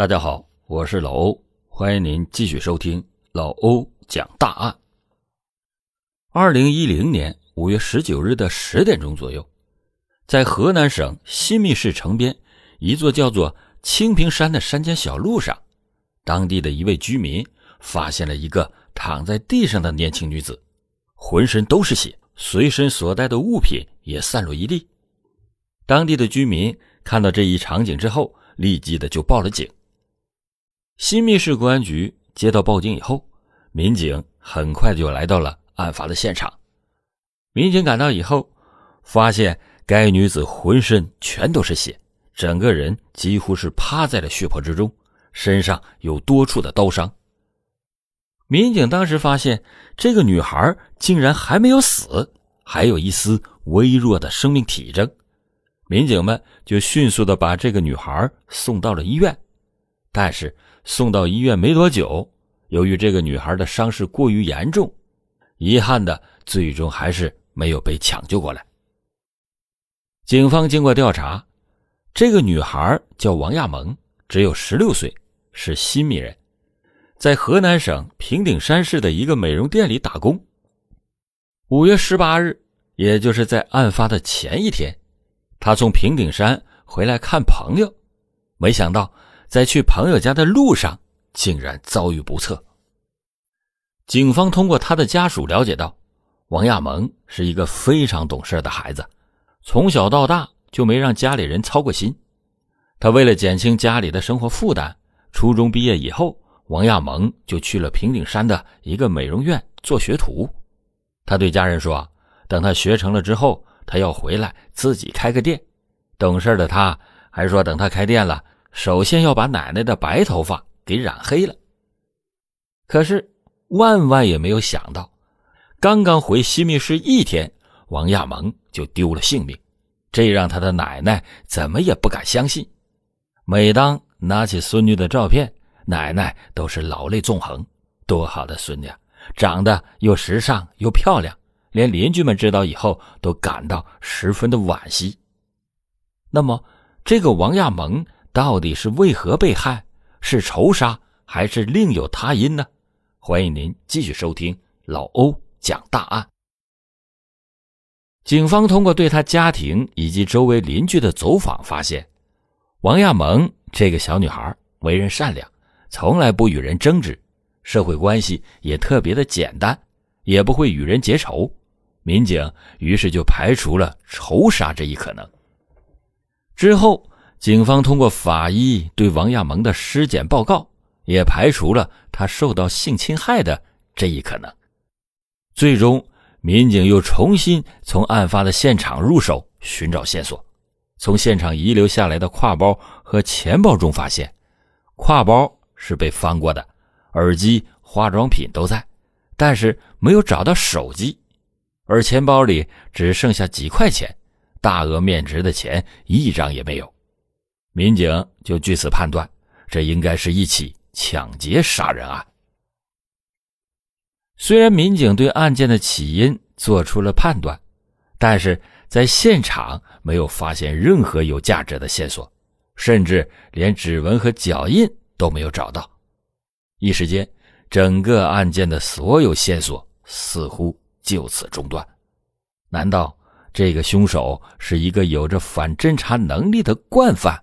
大家好，我是老欧，欢迎您继续收听老欧讲大案。二零一零年五月十九日的十点钟左右，在河南省新密市城边一座叫做清平山的山间小路上，当地的一位居民发现了一个躺在地上的年轻女子，浑身都是血，随身所带的物品也散落一地。当地的居民看到这一场景之后，立即的就报了警。新密市公安局接到报警以后，民警很快就来到了案发的现场。民警赶到以后，发现该女子浑身全都是血，整个人几乎是趴在了血泊之中，身上有多处的刀伤。民警当时发现这个女孩竟然还没有死，还有一丝微弱的生命体征，民警们就迅速的把这个女孩送到了医院，但是。送到医院没多久，由于这个女孩的伤势过于严重，遗憾的最终还是没有被抢救过来。警方经过调查，这个女孩叫王亚萌，只有十六岁，是新密人，在河南省平顶山市的一个美容店里打工。五月十八日，也就是在案发的前一天，她从平顶山回来看朋友，没想到。在去朋友家的路上，竟然遭遇不测。警方通过他的家属了解到，王亚萌是一个非常懂事的孩子，从小到大就没让家里人操过心。他为了减轻家里的生活负担，初中毕业以后，王亚萌就去了平顶山的一个美容院做学徒。他对家人说：“等他学成了之后，他要回来自己开个店。”懂事的他还说：“等他开店了。”首先要把奶奶的白头发给染黑了。可是万万也没有想到，刚刚回西密市一天，王亚萌就丢了性命，这让他的奶奶怎么也不敢相信。每当拿起孙女的照片，奶奶都是老泪纵横。多好的孙女，长得又时尚又漂亮，连邻居们知道以后都感到十分的惋惜。那么，这个王亚萌。到底是为何被害？是仇杀还是另有他因呢？欢迎您继续收听老欧讲大案。警方通过对他家庭以及周围邻居的走访发现，王亚萌这个小女孩为人善良，从来不与人争执，社会关系也特别的简单，也不会与人结仇。民警于是就排除了仇杀这一可能。之后。警方通过法医对王亚萌的尸检报告，也排除了他受到性侵害的这一可能。最终，民警又重新从案发的现场入手寻找线索。从现场遗留下来的挎包和钱包中发现，挎包是被翻过的，耳机、化妆品都在，但是没有找到手机，而钱包里只剩下几块钱，大额面值的钱一张也没有。民警就据此判断，这应该是一起抢劫杀人案。虽然民警对案件的起因做出了判断，但是在现场没有发现任何有价值的线索，甚至连指纹和脚印都没有找到。一时间，整个案件的所有线索似乎就此中断。难道这个凶手是一个有着反侦查能力的惯犯？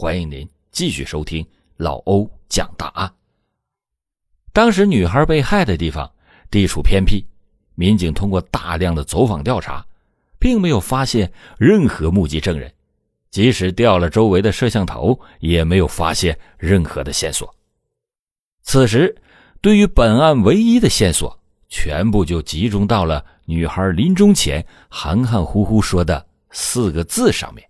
欢迎您继续收听老欧讲大案。当时女孩被害的地方地处偏僻，民警通过大量的走访调查，并没有发现任何目击证人，即使调了周围的摄像头，也没有发现任何的线索。此时，对于本案唯一的线索，全部就集中到了女孩临终前含含糊糊说的四个字上面。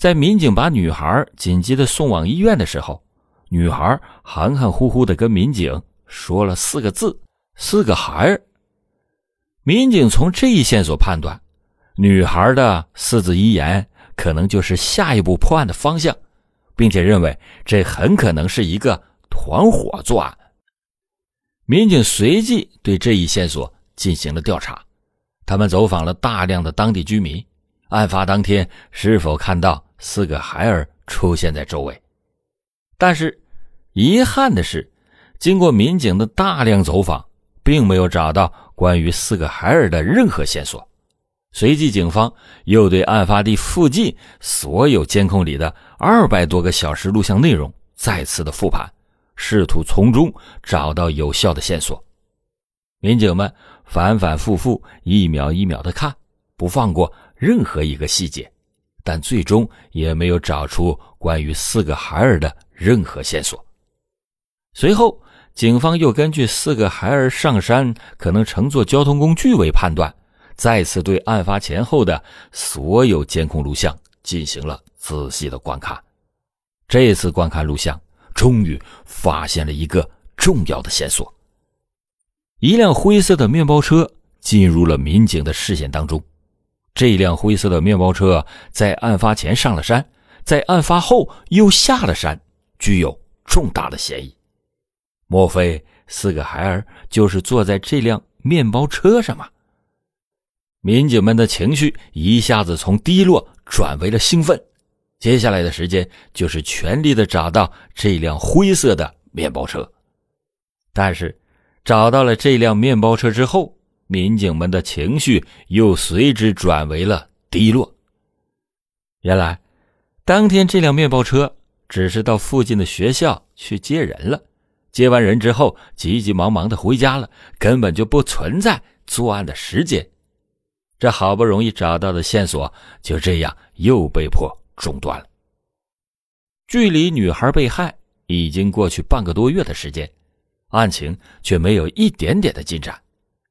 在民警把女孩紧急的送往医院的时候，女孩含含糊糊的跟民警说了四个字：“四个孩儿。”民警从这一线索判断，女孩的四字遗言可能就是下一步破案的方向，并且认为这很可能是一个团伙作案。民警随即对这一线索进行了调查，他们走访了大量的当地居民，案发当天是否看到。四个孩儿出现在周围，但是遗憾的是，经过民警的大量走访，并没有找到关于四个孩儿的任何线索。随即，警方又对案发地附近所有监控里的二百多个小时录像内容再次的复盘，试图从中找到有效的线索。民警们反反复复、一秒一秒的看，不放过任何一个细节，但最终也没有找出关于四个孩儿的任何线索。随后，警方又根据四个孩儿上山可能乘坐交通工具为判断。再次对案发前后的所有监控录像进行了仔细的观看。这次观看录像，终于发现了一个重要的线索：一辆灰色的面包车进入了民警的视线当中。这辆灰色的面包车在案发前上了山，在案发后又下了山，具有重大的嫌疑。莫非四个孩儿就是坐在这辆面包车上吗？民警们的情绪一下子从低落转为了兴奋，接下来的时间就是全力的找到这辆灰色的面包车。但是，找到了这辆面包车之后，民警们的情绪又随之转为了低落。原来，当天这辆面包车只是到附近的学校去接人了，接完人之后急急忙忙的回家了，根本就不存在作案的时间。这好不容易找到的线索，就这样又被迫中断了。距离女孩被害已经过去半个多月的时间，案情却没有一点点的进展。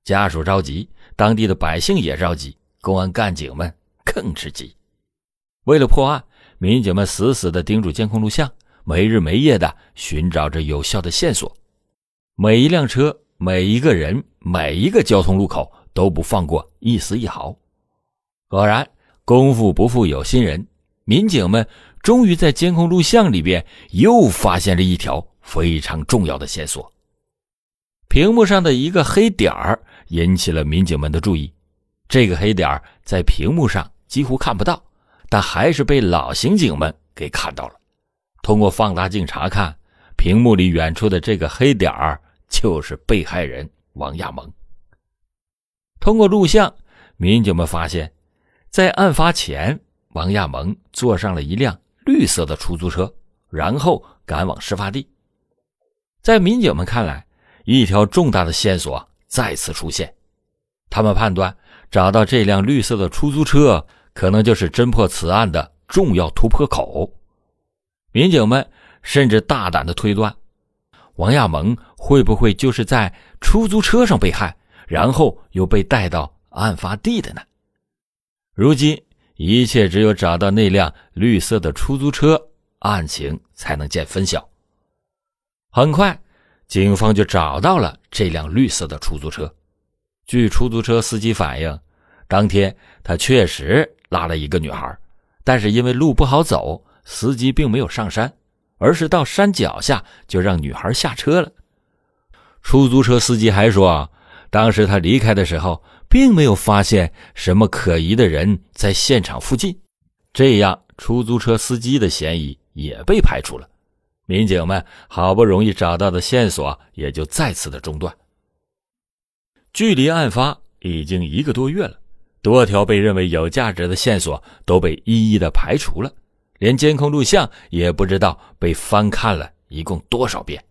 家属着急，当地的百姓也着急，公安干警们更着急。为了破案，民警们死死地盯住监控录像，没日没夜地寻找着有效的线索。每一辆车，每一个人，每一个交通路口。都不放过一丝一毫。果然，功夫不负有心人，民警们终于在监控录像里边又发现了一条非常重要的线索。屏幕上的一个黑点儿引起了民警们的注意。这个黑点在屏幕上几乎看不到，但还是被老刑警们给看到了。通过放大镜查看，屏幕里远处的这个黑点就是被害人王亚萌。通过录像，民警们发现，在案发前，王亚萌坐上了一辆绿色的出租车，然后赶往事发地。在民警们看来，一条重大的线索再次出现。他们判断，找到这辆绿色的出租车，可能就是侦破此案的重要突破口。民警们甚至大胆的推断，王亚萌会不会就是在出租车上被害？然后又被带到案发地的呢？如今一切只有找到那辆绿色的出租车，案情才能见分晓。很快，警方就找到了这辆绿色的出租车。据出租车司机反映，当天他确实拉了一个女孩，但是因为路不好走，司机并没有上山，而是到山脚下就让女孩下车了。出租车司机还说。当时他离开的时候，并没有发现什么可疑的人在现场附近，这样出租车司机的嫌疑也被排除了。民警们好不容易找到的线索也就再次的中断。距离案发已经一个多月了，多条被认为有价值的线索都被一一的排除了，连监控录像也不知道被翻看了一共多少遍。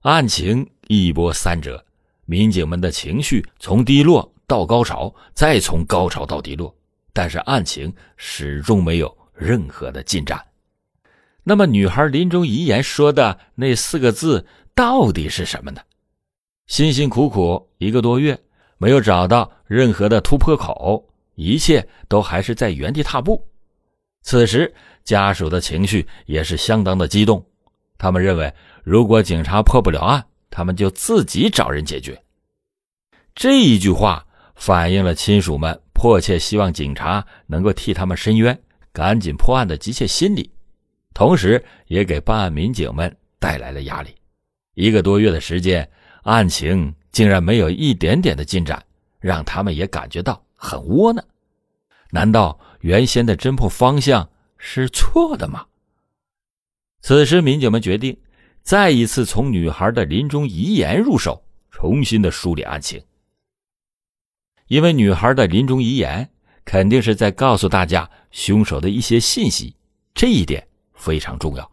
案情一波三折。民警们的情绪从低落到高潮，再从高潮到低落，但是案情始终没有任何的进展。那么，女孩临终遗言说的那四个字到底是什么呢？辛辛苦苦一个多月，没有找到任何的突破口，一切都还是在原地踏步。此时，家属的情绪也是相当的激动，他们认为，如果警察破不了案，他们就自己找人解决。这一句话反映了亲属们迫切希望警察能够替他们伸冤、赶紧破案的急切心理，同时也给办案民警们带来了压力。一个多月的时间，案情竟然没有一点点的进展，让他们也感觉到很窝囊。难道原先的侦破方向是错的吗？此时，民警们决定再一次从女孩的临终遗言入手，重新的梳理案情。因为女孩的临终遗言肯定是在告诉大家凶手的一些信息，这一点非常重要。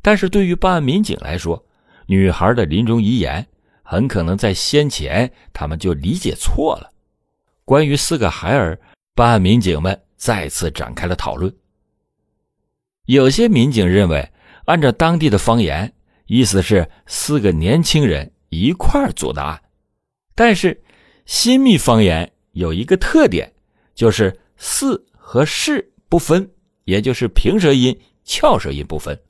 但是对于办案民警来说，女孩的临终遗言很可能在先前他们就理解错了。关于四个孩儿，办案民警们再次展开了讨论。有些民警认为，按照当地的方言，意思是四个年轻人一块儿做的案，但是。新密方言有一个特点，就是“四”和“是”不分，也就是平舌音、翘舌音不分。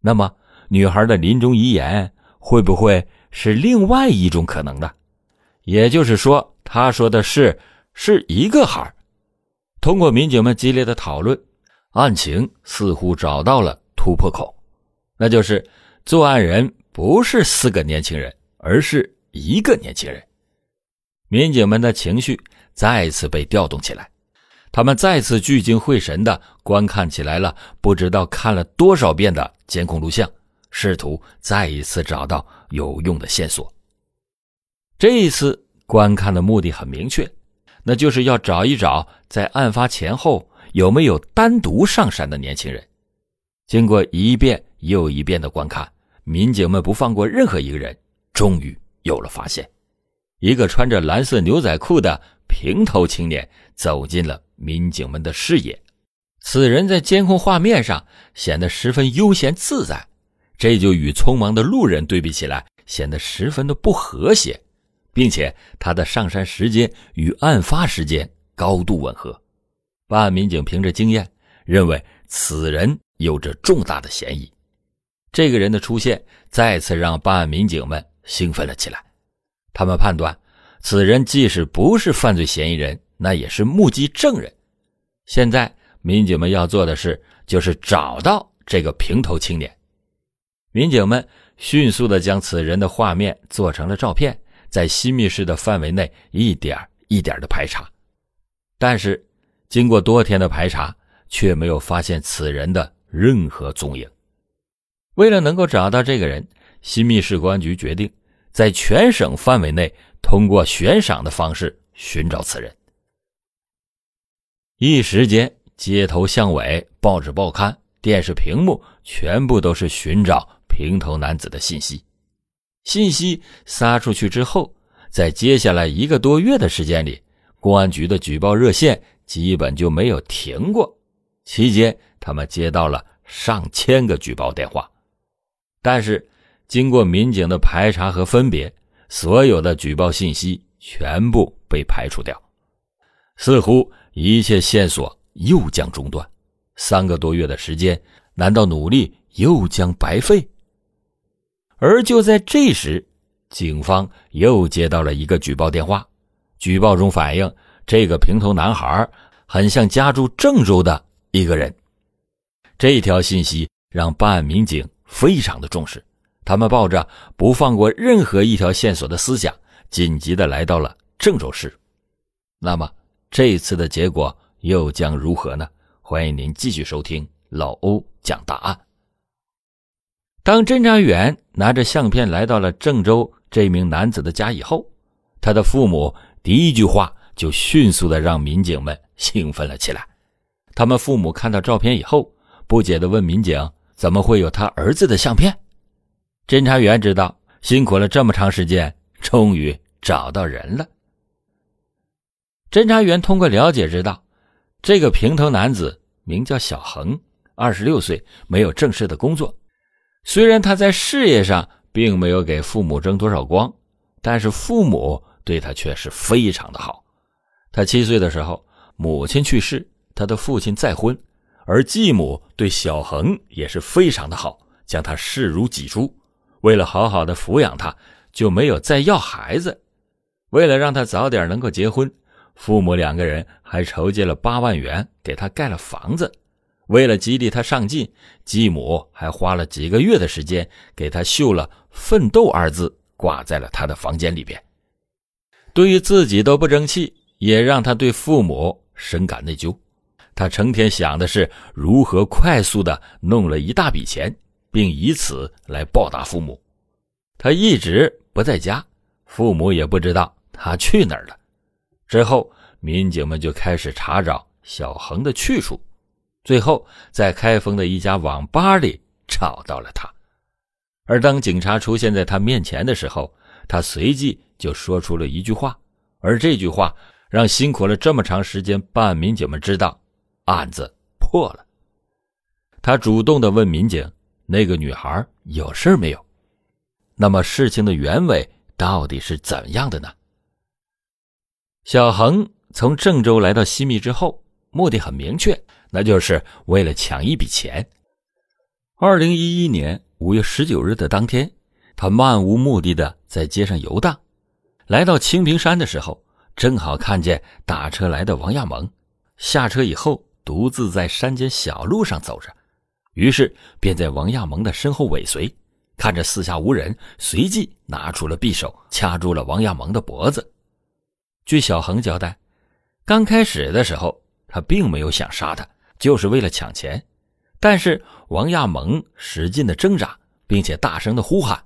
那么，女孩的临终遗言会不会是另外一种可能呢？也就是说，她说的是是一个孩通过民警们激烈的讨论，案情似乎找到了突破口，那就是作案人不是四个年轻人，而是一个年轻人。民警们的情绪再次被调动起来，他们再次聚精会神地观看起来了，不知道看了多少遍的监控录像，试图再一次找到有用的线索。这一次观看的目的很明确，那就是要找一找在案发前后有没有单独上山的年轻人。经过一遍又一遍的观看，民警们不放过任何一个人，终于有了发现。一个穿着蓝色牛仔裤的平头青年走进了民警们的视野。此人在监控画面上显得十分悠闲自在，这就与匆忙的路人对比起来，显得十分的不和谐，并且他的上山时间与案发时间高度吻合。办案民警凭着经验认为，此人有着重大的嫌疑。这个人的出现再次让办案民警们兴奋了起来。他们判断，此人即使不是犯罪嫌疑人，那也是目击证人。现在，民警们要做的事就是找到这个平头青年。民警们迅速地将此人的画面做成了照片，在新密市的范围内一点一点地排查。但是，经过多天的排查，却没有发现此人的任何踪影。为了能够找到这个人，新密市公安局决定。在全省范围内，通过悬赏的方式寻找此人。一时间，街头巷尾、报纸报刊、电视屏幕，全部都是寻找平头男子的信息。信息撒出去之后，在接下来一个多月的时间里，公安局的举报热线基本就没有停过。期间，他们接到了上千个举报电话，但是。经过民警的排查和分别，所有的举报信息全部被排除掉，似乎一切线索又将中断。三个多月的时间，难道努力又将白费？而就在这时，警方又接到了一个举报电话，举报中反映这个平头男孩很像家住郑州的一个人。这条信息让办案民警非常的重视。他们抱着不放过任何一条线索的思想，紧急的来到了郑州市。那么这次的结果又将如何呢？欢迎您继续收听老欧讲答案。当侦查员拿着相片来到了郑州这名男子的家以后，他的父母第一句话就迅速的让民警们兴奋了起来。他们父母看到照片以后，不解的问民警：“怎么会有他儿子的相片？”侦查员知道辛苦了这么长时间，终于找到人了。侦查员通过了解知道，这个平头男子名叫小恒，二十六岁，没有正式的工作。虽然他在事业上并没有给父母争多少光，但是父母对他却是非常的好。他七岁的时候，母亲去世，他的父亲再婚，而继母对小恒也是非常的好，将他视如己出。为了好好的抚养他，就没有再要孩子。为了让他早点能够结婚，父母两个人还筹借了八万元给他盖了房子。为了激励他上进，继母还花了几个月的时间给他绣了“奋斗”二字，挂在了他的房间里边。对于自己都不争气，也让他对父母深感内疚。他成天想的是如何快速的弄了一大笔钱。并以此来报答父母。他一直不在家，父母也不知道他去哪儿了。之后，民警们就开始查找小恒的去处，最后在开封的一家网吧里找到了他。而当警察出现在他面前的时候，他随即就说出了一句话，而这句话让辛苦了这么长时间办案民警们知道，案子破了。他主动的问民警：“那个女孩有事没有？”那么事情的原委到底是怎样的呢？小恒从郑州来到西密之后，目的很明确，那就是为了抢一笔钱。二零一一年五月十九日的当天，他漫无目的的在街上游荡，来到清平山的时候，正好看见打车来的王亚蒙，下车以后独自在山间小路上走着，于是便在王亚蒙的身后尾随。看着四下无人，随即拿出了匕首，掐住了王亚蒙的脖子。据小恒交代，刚开始的时候，他并没有想杀他，就是为了抢钱。但是王亚蒙使劲的挣扎，并且大声的呼喊，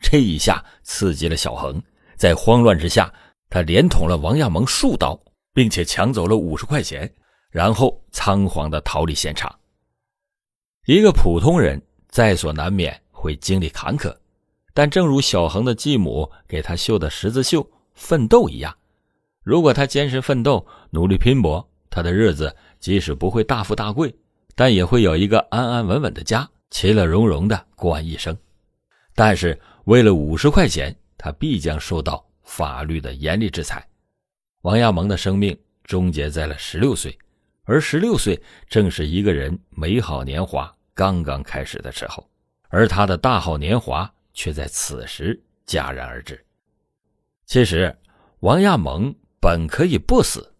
这一下刺激了小恒。在慌乱之下，他连捅了王亚蒙数刀，并且抢走了五十块钱，然后仓皇的逃离现场。一个普通人在所难免。会经历坎坷，但正如小恒的继母给他绣的十字绣“奋斗”一样，如果他坚持奋斗，努力拼搏，他的日子即使不会大富大贵，但也会有一个安安稳稳的家，其乐融融的过完一生。但是为了五十块钱，他必将受到法律的严厉制裁。王亚蒙的生命终结在了十六岁，而十六岁正是一个人美好年华刚刚开始的时候。而他的大好年华却在此时戛然而止。其实，王亚蒙本可以不死。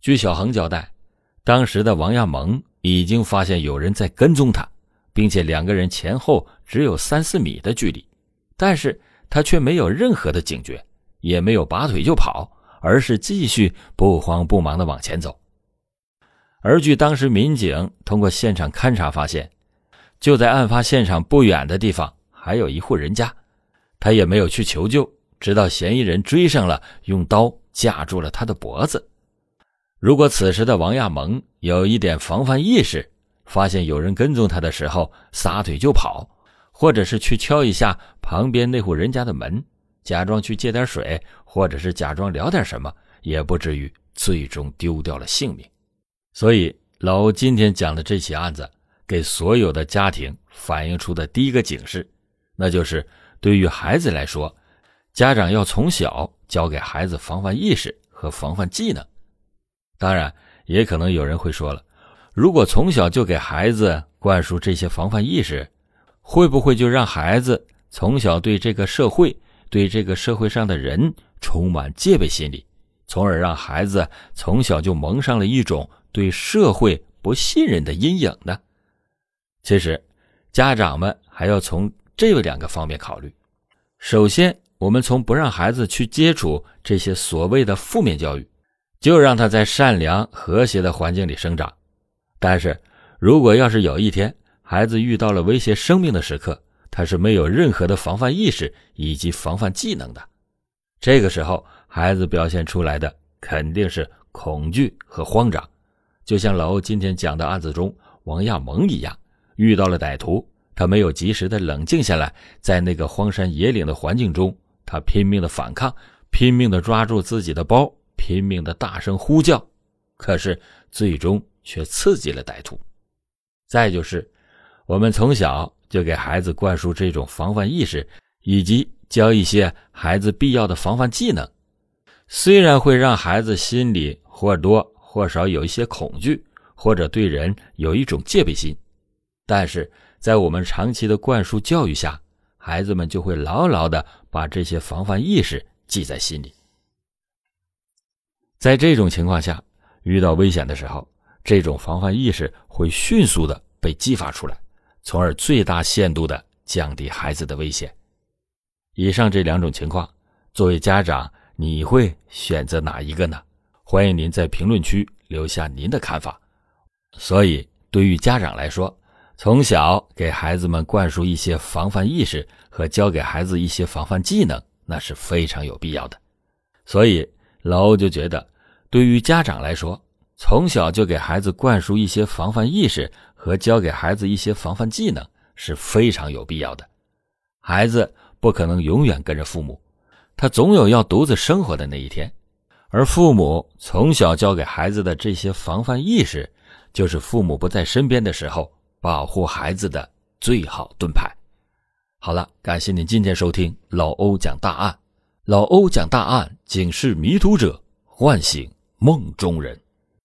据小恒交代，当时的王亚蒙已经发现有人在跟踪他，并且两个人前后只有三四米的距离，但是他却没有任何的警觉，也没有拔腿就跑，而是继续不慌不忙地往前走。而据当时民警通过现场勘查发现。就在案发现场不远的地方，还有一户人家，他也没有去求救，直到嫌疑人追上了，用刀架住了他的脖子。如果此时的王亚蒙有一点防范意识，发现有人跟踪他的时候撒腿就跑，或者是去敲一下旁边那户人家的门，假装去借点水，或者是假装聊点什么，也不至于最终丢掉了性命。所以老欧今天讲的这起案子。给所有的家庭反映出的第一个警示，那就是对于孩子来说，家长要从小教给孩子防范意识和防范技能。当然，也可能有人会说了，如果从小就给孩子灌输这些防范意识，会不会就让孩子从小对这个社会、对这个社会上的人充满戒备心理，从而让孩子从小就蒙上了一种对社会不信任的阴影呢？其实，家长们还要从这两个方面考虑。首先，我们从不让孩子去接触这些所谓的负面教育，就让他在善良和谐的环境里生长。但是，如果要是有一天孩子遇到了威胁生命的时刻，他是没有任何的防范意识以及防范技能的。这个时候，孩子表现出来的肯定是恐惧和慌张，就像老欧今天讲的案子中王亚蒙一样。遇到了歹徒，他没有及时的冷静下来，在那个荒山野岭的环境中，他拼命的反抗，拼命的抓住自己的包，拼命的大声呼叫，可是最终却刺激了歹徒。再就是，我们从小就给孩子灌输这种防范意识，以及教一些孩子必要的防范技能，虽然会让孩子心里或多或少有一些恐惧，或者对人有一种戒备心。但是在我们长期的灌输教育下，孩子们就会牢牢的把这些防范意识记在心里。在这种情况下，遇到危险的时候，这种防范意识会迅速的被激发出来，从而最大限度的降低孩子的危险。以上这两种情况，作为家长，你会选择哪一个呢？欢迎您在评论区留下您的看法。所以，对于家长来说，从小给孩子们灌输一些防范意识和教给孩子一些防范技能，那是非常有必要的。所以老欧就觉得，对于家长来说，从小就给孩子灌输一些防范意识和教给孩子一些防范技能是非常有必要的。孩子不可能永远跟着父母，他总有要独自生活的那一天。而父母从小教给孩子的这些防范意识，就是父母不在身边的时候保护孩子的最好盾牌。好了，感谢您今天收听老欧讲大案。老欧讲大案，警示迷途者，唤醒梦中人。